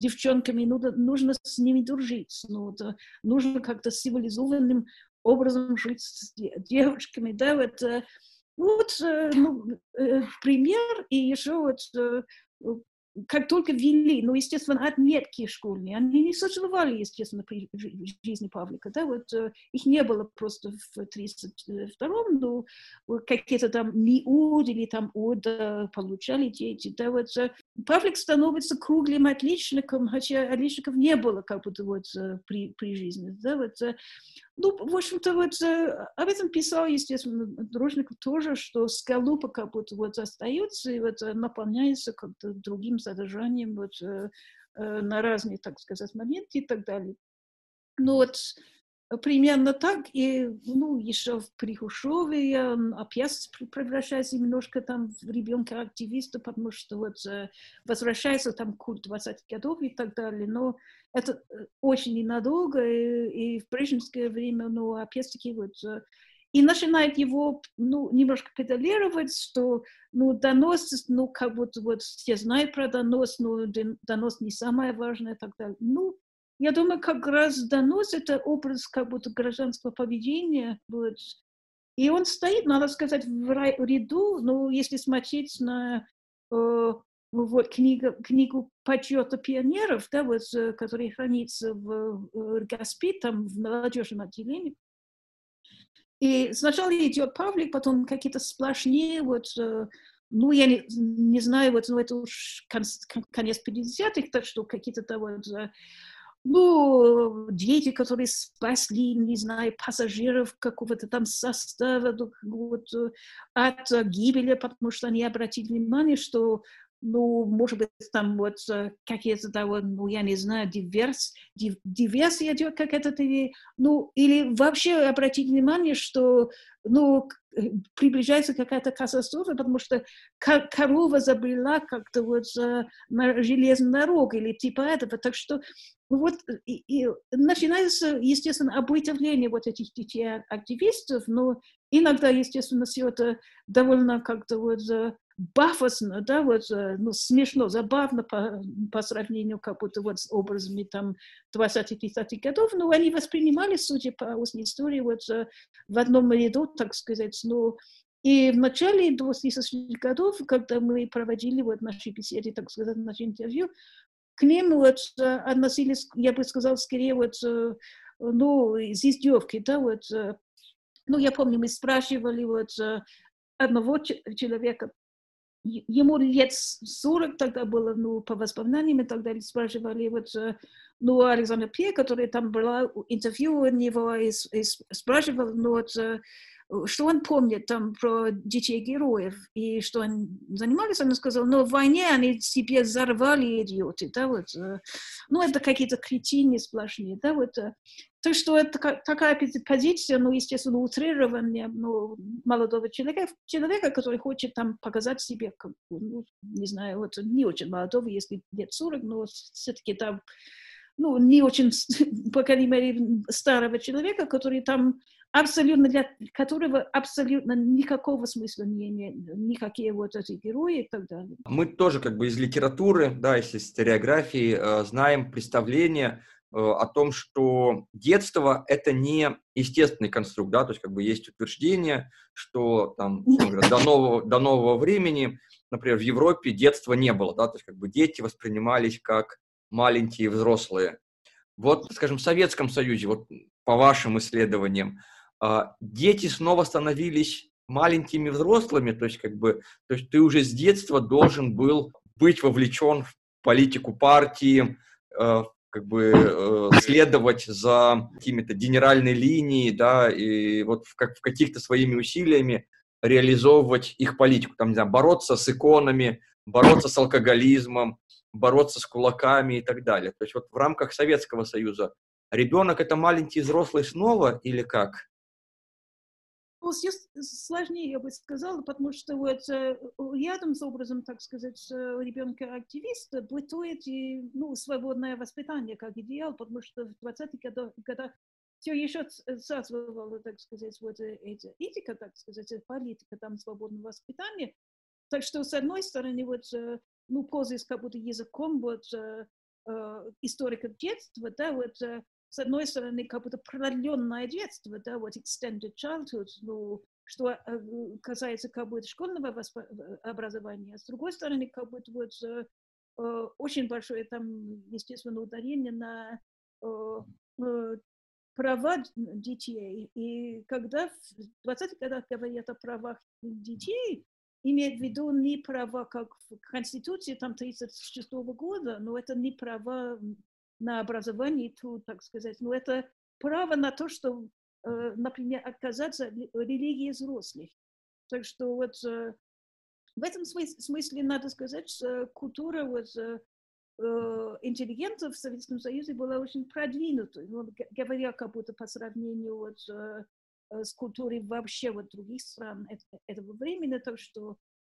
девчонками, нужно с ними дружить, ну, вот, э, нужно как-то цивилизованным образом жить с девушками, да, вот, вот ну, пример, и еще вот как только ввели, ну, естественно, отметки школьные, они не существовали, естественно, при жизни Павлика, да, вот э, их не было просто в 32-м, но какие-то там МИУД или там УД получали дети, да, вот э, Павлик становится круглым отличником, хотя отличников не было как будто вот э, при, при жизни, да, вот ну, в общем-то, вот об этом писал, естественно, Дружников тоже, что скалупа как будто вот остается и вот наполняется как-то другим содержанием вот э, э, на разные, так сказать, моменты и так далее. Но вот примерно так, и, ну, еще в Прихушеве я опять превращается немножко там в ребенка-активиста, потому что вот э, возвращается там культ 20 годов и так далее, но это э, очень ненадолго, и, и в брежневское время, ну, опять-таки вот э, и начинает его, ну, немножко педалировать, что, ну, донос, ну, как будто вот все знают про донос, но донос не самое важное и так далее. Ну, я думаю, как раз донос — это образ как будто гражданского поведения. Вот. И он стоит, надо сказать, в ряду, ну, если смотреть на э, вот, книга, книгу почета пионеров, да, вот, э, которая хранится в, в ГАСПИ, там, в молодежном отделении. И сначала идет Павлик, потом какие-то сплошнее, вот, э, ну, я не, не знаю, вот, ну, это уж конец 50-х, так что какие-то там вот ну, дети, которые спасли, не знаю, пассажиров какого-то там состава вот, от гибели, потому что они обратили внимание, что ну, может быть, там вот какие-то того, ну, я не знаю, диверс, див, диверсия идет какая-то, ну, или вообще обратить внимание, что, ну, приближается какая-то катастрофа, потому что корова забрела как-то вот на железную дорогу или типа этого, так что вот и, и начинается, естественно, обытовление вот этих детей-активистов, но иногда, естественно, все это довольно как-то вот бафосно, да, вот, э, ну, смешно, забавно по, по сравнению как будто вот с образами там 20-30 годов, но они воспринимали, судя по устной истории, вот э, в одном ряду, так сказать, ну, и в начале 20 годов, когда мы проводили вот наши беседы, так сказать, наши интервью, к ним вот э, относились, я бы сказала, скорее вот ну, из издевки, да, вот, ну, я помню, мы спрашивали вот одного человека, ему лет 40 тогда было, ну, по воспоминаниям и так далее, спрашивали вот, ну, Александр Пье, который там брала интервью у него и, и спрашивал, ну, вот, что он помнит там про детей-героев, и что они занимались, он сказал, но в войне они себе взорвали идиоты, да, вот, ну, это какие-то кретины сплошные, да, вот, то, что это такая позиция, ну, естественно, утрирование ну, молодого человека, человека, который хочет там показать себе, как, ну, не знаю, вот не очень молодого, если лет 40, но все-таки там, ну, не очень, [laughs] по крайней мере, старого человека, который там абсолютно для которого абсолютно никакого смысла не имеет, никакие вот эти герои и так далее. Мы тоже как бы из литературы, да, из историографии э, знаем представление э, о том, что детство — это не естественный конструкт, да, то есть как бы есть утверждение, что там говоря, [laughs] до, нового, до нового времени, например, в Европе детства не было, да, то есть как бы дети воспринимались как маленькие взрослые. Вот, скажем, в Советском Союзе, вот по вашим исследованиям, а, дети снова становились маленькими взрослыми, то есть как бы, то есть ты уже с детства должен был быть вовлечен в политику партии, э, как бы э, следовать за какими-то генеральной линией, да, и вот в, как, в каких-то своими усилиями реализовывать их политику, там, не знаю, бороться с иконами, бороться с алкоголизмом, бороться с кулаками и так далее. То есть вот в рамках Советского Союза ребенок это маленький взрослый снова или как? Ну, здесь сложнее, я бы сказала, потому что вот э, рядом с образом, так сказать, э, ребенка-активиста бытует и, ну, свободное воспитание как идеал, потому что в 20-х годах, все еще отсутствовала, так сказать, вот э, эта этика, так сказать, политика там свободного воспитания. Так что, с одной стороны, вот, ну, пользуясь как будто языком вот, историка детства, да, вот с одной стороны, как будто продленное детство, да, вот extended childhood, ну, что э, касается как будто школьного образования, с другой стороны, как будто вот э, э, очень большое там, естественно, ударение на права детей. И когда в 20-х годах говорят о правах детей, имеет в виду не права, как в Конституции там 36 года, но это не права на образование тут, так сказать. Но это право на то, что, э, например, отказаться религии взрослых. Так что вот э, в этом смысле надо сказать, что культура вот, э, интеллигентов в Советском Союзе была очень продвинутой, ну, говоря как будто по сравнению вот, с культурой вообще вот других стран этого времени, так что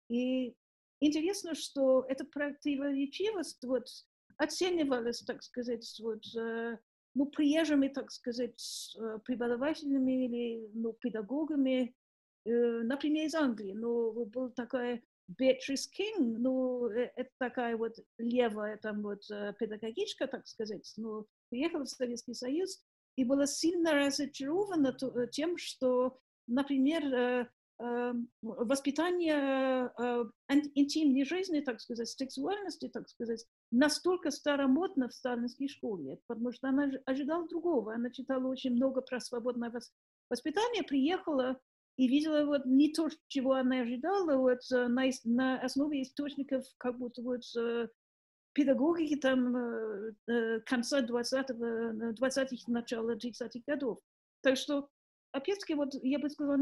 и интересно, что эта противоречивость вот оценивалось, так сказать, вот, ну, приезжими, так сказать, преподавателями или ну, педагогами, например, из Англии. Ну, был такая Беатрис Кинг, ну, это такая вот левая там вот педагогичка, так сказать, ну, приехала в Советский Союз и была сильно разочарована тем, что, например, воспитание э, интимной жизни, так сказать, сексуальности, так сказать, настолько старомодно в сталинской школе, потому что она ожидала другого. Она читала очень много про свободное воспитание, приехала и видела вот не то, чего она ожидала, вот э, на, на основе источников как будто вот э, педагогики там конца 20-х, 20 начала 30-х годов. Так что, опять-таки, вот я бы сказала,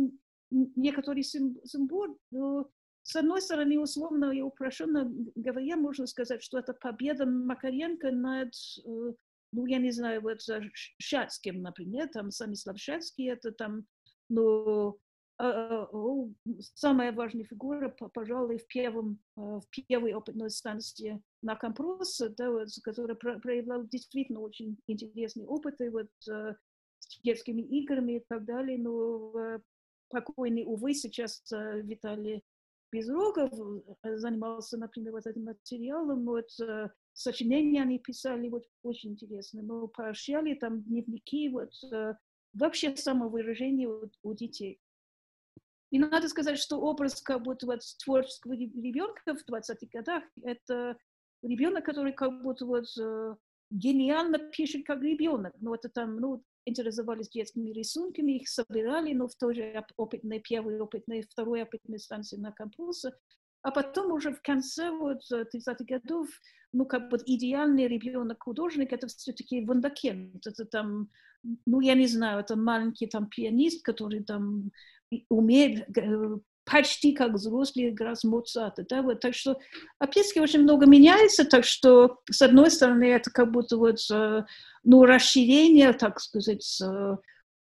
некоторый символ, но с одной стороны, условно и упрощенно говоря, можно сказать, что это победа Макаренко над, э, ну, я не знаю, вот Шацким, например, там Станислав Шацкий, это там, ну, самая важная фигура, пожалуй, в, первом, э, в первой опытной станции на Кампрос, да, вот, которая проявляла действительно очень интересные опыты вот, э, с детскими играми и так далее, но покойный, увы, сейчас э, Виталий Безрогов э, занимался, например, вот этим материалом, вот э, сочинения они писали, вот очень интересно, но поощряли там дневники, вот вообще самовыражение у, у детей. И надо сказать, что образ как будто вот творческого ребенка в 20-х годах – это ребенок, который как будто вот гениально пишет как ребенок. Ну, это там, ну, интересовались детскими рисунками, их собирали, но в той же опытной, первой опытной, второй опытной станции на кампусе. А потом уже в конце вот 30-х годов, ну, как бы идеальный ребенок-художник, это все-таки вундеркинд. Это там, ну, я не знаю, это маленький там пианист, который там умеет почти как взрослый играть Моцарта. Да? Вот, так что опять-таки очень много меняется, так что с одной стороны это как будто вот, ну, расширение, так сказать,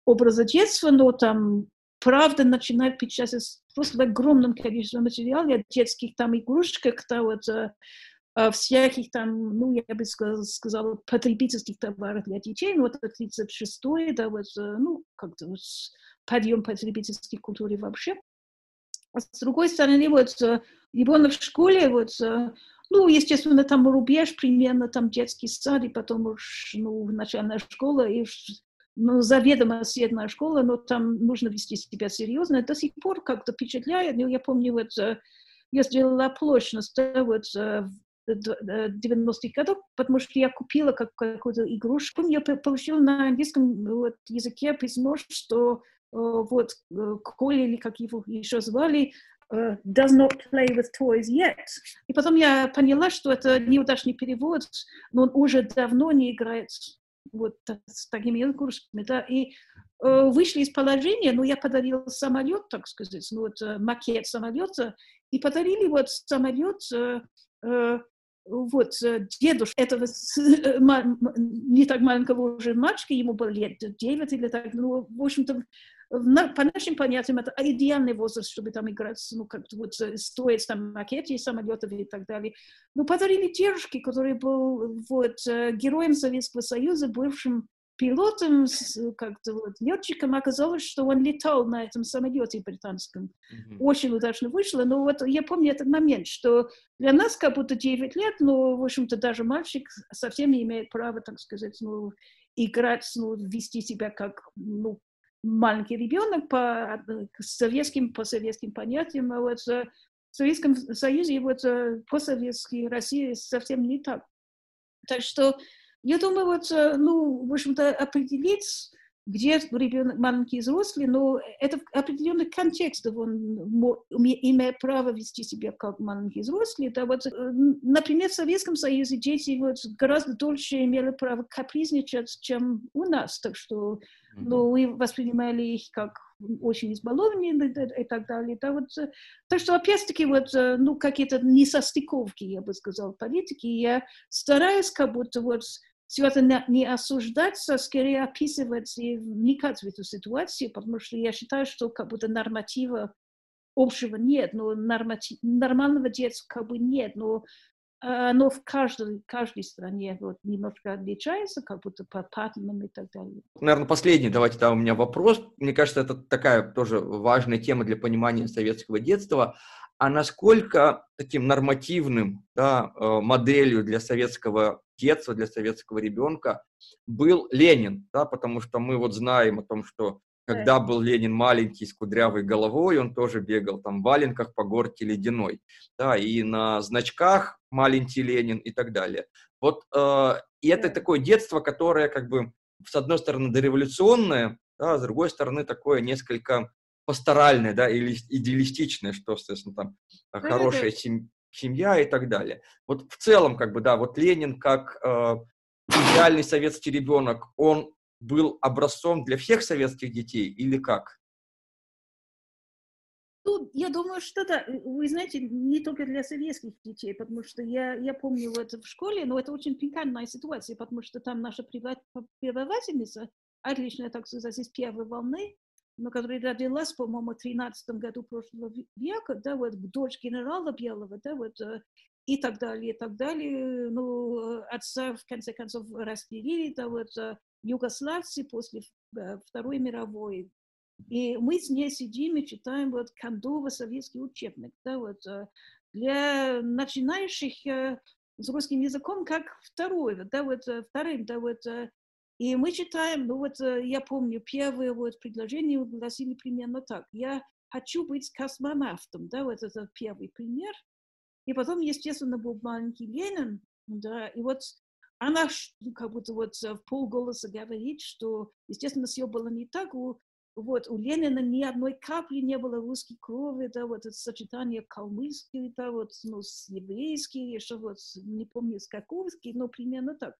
образа детства, но там правда начинает печатать просто в огромном количестве материала, детских там игрушек, да, вот, всяких там, ну, я бы сказала, потребительских товаров для детей, ну, вот это 36-й, да, вот, ну, как-то вот подъем потребительской культуры вообще. А с другой стороны, вот ребенок в школе, вот, ну, естественно, там рубеж примерно, там детский сад, и потом уж, ну, начальная школа, и ну, заведомо средняя школа, но там нужно вести себя серьезно. До сих пор как-то впечатляет. Ну, я помню, вот я сделала оплошность, да, вот в 90-х годов, потому что я купила как, какую-то игрушку. Я получила на английском вот, языке письмо, что вот Коля или как его еще звали, does not play with toys yet. И потом я поняла, что это неудачный перевод, но он уже давно не играет вот с такими игрушками, да, и э, вышли из положения, ну, я подарила самолет, так сказать, ну, вот макет самолета, и подарили вот самолет э, э, вот дедушка этого не так маленького уже мальчика, ему было лет 9 или так, ну, в общем-то, по нашим понятиям, это идеальный возраст, чтобы там играть, ну, как-то вот строить там макеты самолетов и так далее. Ну, подарили девушке, который был вот героем Советского Союза, бывшим пилотом, как-то вот летчиком, оказалось, что он летал на этом самолете британском. Mm-hmm. Очень удачно вышло, но вот я помню этот момент, что для нас как будто 9 лет, но, в общем-то, даже мальчик совсем не имеет права, так сказать, ну, играть, ну, вести себя как, ну, маленький ребенок по советским, по советским понятиям, а вот в Советском Союзе, вот постсоветской России совсем не так. Так что я думаю, вот, ну, в общем-то, определить где ребенок маленький взрослый, но это определенный контекст, он имеет право вести себя как маленький взрослый. Да, вот, например, в Советском Союзе дети вот гораздо дольше имели право капризничать, чем у нас, так что ну, мы воспринимали их как очень избалованные и так далее. Да, вот, так что, опять-таки, вот, ну, какие-то несостыковки, я бы сказала, политики. Я стараюсь как будто вот все это не осуждаться, а скорее описывать и вникать в эту ситуацию, потому что я считаю, что как будто норматива общего нет, но норматив, нормального детства как бы нет, но оно в каждой, каждой стране вот, немножко отличается, как будто по паттернам и так далее. Наверное, последний, давайте, да, у меня вопрос. Мне кажется, это такая тоже важная тема для понимания советского детства. А насколько таким нормативным да, э, моделью для советского детства, для советского ребенка был Ленин, да, потому что мы вот знаем о том, что когда был Ленин маленький, с кудрявой головой, он тоже бегал там в валенках по горке ледяной, да, и на значках маленький Ленин и так далее. Вот э, и это такое детство, которое как бы с одной стороны дореволюционное, да, с другой стороны такое несколько пасторальное, да, или идеалистичное, что, соответственно, там хорошая семья семья и так далее. Вот в целом, как бы, да, вот Ленин как э, идеальный советский ребенок, он был образцом для всех советских детей или как? Ну, я думаю, что да. Вы знаете, не только для советских детей, потому что я, я помню вот в школе, но это очень пикантная ситуация, потому что там наша преподавательница, отличная, так сказать, из первой волны, но которая родилась, по-моему, в 13 году прошлого века, да, вот дочь генерала Белого, да, вот, э, и так далее, и так далее. Ну, отца, в конце концов, расстреляли, да, вот, э, югославцы после э, Второй мировой. И мы с ней сидим и читаем вот Кондова советский учебник, да, вот, для начинающих с русским языком как второй, да, вот, вторым, да, вот, и мы читаем, ну вот э, я помню, первое вот предложение гласили примерно так. Я хочу быть космонавтом, да, вот это первый пример. И потом, естественно, был маленький Ленин, да, и вот она как будто вот в полголоса говорит, что, естественно, все было не так. У, вот, у Ленина ни одной капли не было русской крови, да, вот это сочетание калмыцкой, да, вот, ну, с еврейской, еще вот, не помню, с каковской, но примерно так.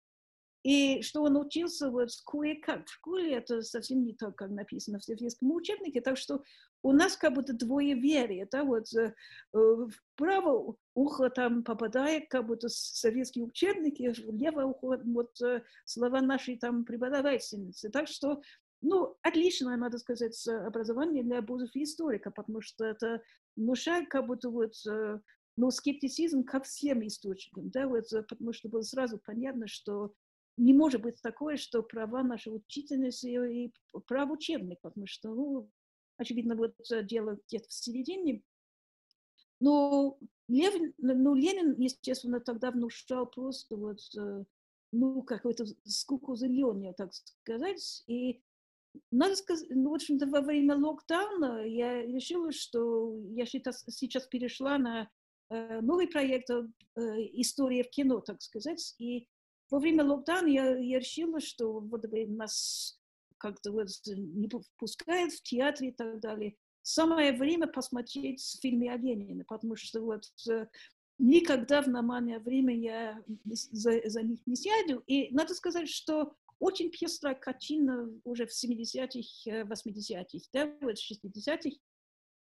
И что он учился вот кое-как в школе, это совсем не так, как написано в советском учебнике. Так что у нас как будто двое веры. Да, вот э, в право ухо там попадает как будто советские учебники, в левое ухо вот э, слова нашей там преподавательницы. Так что ну, отличное, надо сказать, образование для будущего историка, потому что это внушает как будто вот э, ну, скептицизм ко всем источникам, да, вот, потому что было сразу понятно, что не может быть такое, что права нашей учительницы и прав учебник, потому что, ну, очевидно, вот дело где-то в середине. Но Лев, ну, Ленин, естественно, тогда внушал просто вот, э, ну, какую-то скуку зеленью, так сказать. И надо сказать, ну, в общем-то, во время локдауна я решила, что я сейчас перешла на э, новый проект э, «История в кино», так сказать, и во время локдауна я, я решила, что вот нас как-то вот не пускают в театре и так далее. Самое время посмотреть фильмы о Ленине, потому что вот э, никогда в нормальное время я за, за них не сяду. И надо сказать, что очень пестрая картина уже в 70-х, 80-х, э, да, вот 60-х.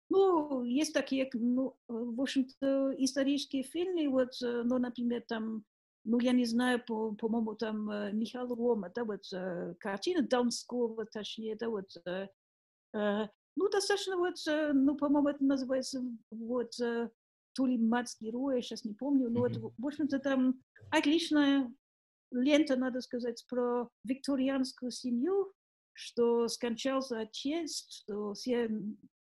Ну, есть такие, ну, в общем-то, исторические фильмы, вот, э, ну, например, там ну, я не знаю, по, по-моему, там э, Михаил Рома, да, вот э, картина Донского, точнее, да, вот, э, ну, достаточно вот, ну, по-моему, это называется вот то ли мать героя, сейчас не помню, но mm-hmm. это, в общем-то, там отличная лента, надо сказать, про викторианскую семью, что скончался отец, что все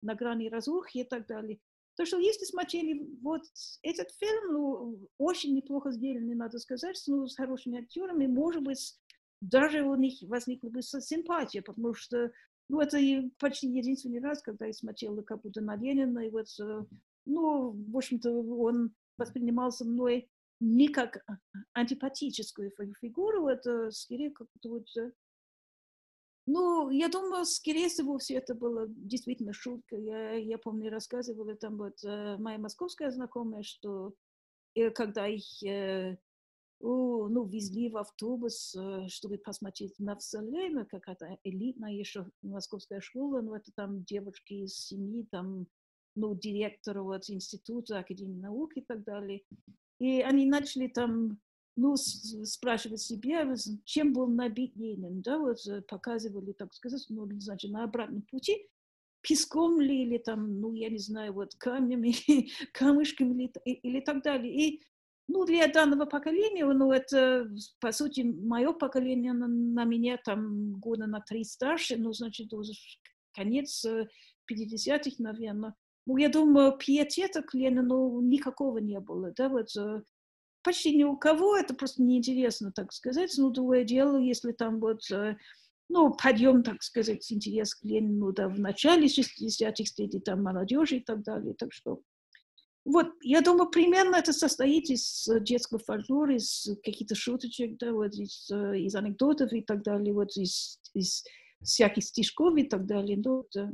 на грани разрухи и так далее. То, что если смотрели вот этот фильм, ну, очень неплохо сделанный, надо сказать, ну, с хорошими актерами, может быть, даже у них возникла бы симпатия, потому что, ну, это почти единственный раз, когда я смотрела как будто на Ленина, и вот, э, ну, в общем-то, он воспринимался мной не как антипатическую фигуру, это скорее как-то вот э, ну, я думаю, скорее всего, все это было действительно шутка. Я, я помню, рассказывала там вот э, моя московская знакомая, что э, когда их э, ну, везли в автобус, чтобы посмотреть на Вселенную, какая-то элитная еще московская школа, ну, это там девочки из семьи, там, ну, директор вот института, Академии наук и так далее. И они начали там ну, спрашивать себя, чем был набит Ленин, да, вот э, показывали, так сказать, ну, значит, на обратном пути, песком ли, или там, ну, я не знаю, вот камнями, [laughs] камышками или, или так далее. И, ну, для данного поколения, ну, это, по сути, мое поколение на, на меня там года на три старше, ну, значит, конец 50-х, э, наверное. Ну, я думаю, пиетета к Ленину никакого не было, да, вот э, почти ни у кого, это просто неинтересно, так сказать. Ну, другое дело, если там вот, э, ну, подъем, так сказать, интерес к Ленину да, в начале 60-х среди там молодежи и так далее. Так что вот, я думаю, примерно это состоит из детского фольклора, из каких-то шуточек, да, вот из, э, из анекдотов и так далее, вот из, из всяких стишков и так далее. Ну, да.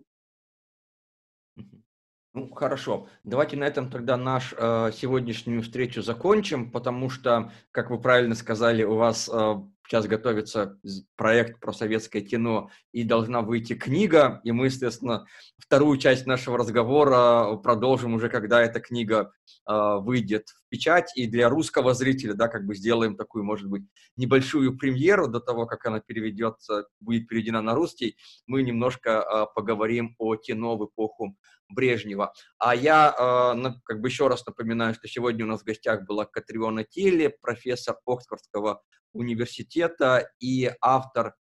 Ну, хорошо. Давайте на этом тогда наш э, сегодняшнюю встречу закончим, потому что, как вы правильно сказали, у вас э, сейчас готовится проект про советское кино и должна выйти книга, и мы, естественно, вторую часть нашего разговора продолжим уже, когда эта книга э, выйдет в печать, и для русского зрителя, да, как бы сделаем такую, может быть, небольшую премьеру до того, как она переведется, будет переведена на русский, мы немножко э, поговорим о кино в эпоху Брежнева. А я э, как бы еще раз напоминаю, что сегодня у нас в гостях была Катриона Тилли, профессор Оксфордского университета и автор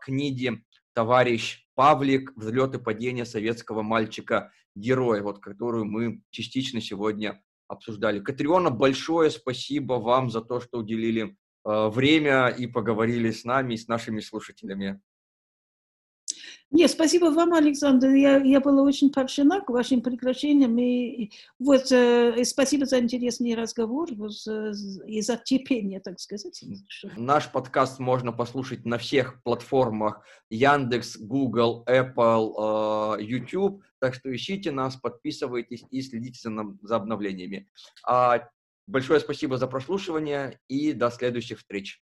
книги «Товарищ Павлик. Взлет и падение советского мальчика-героя», вот, которую мы частично сегодня обсуждали. Катриона, большое спасибо вам за то, что уделили э, время и поговорили с нами и с нашими слушателями. Нет, спасибо вам, Александр. Я, я была очень польщена к вашим приглашениям. И, вот, э, спасибо за интересный разговор вот, э, и за терпение, так сказать. Наш подкаст можно послушать на всех платформах Яндекс, Google, Apple, э, YouTube. Так что ищите нас, подписывайтесь и следите за, за обновлениями. А, большое спасибо за прослушивание и до следующих встреч.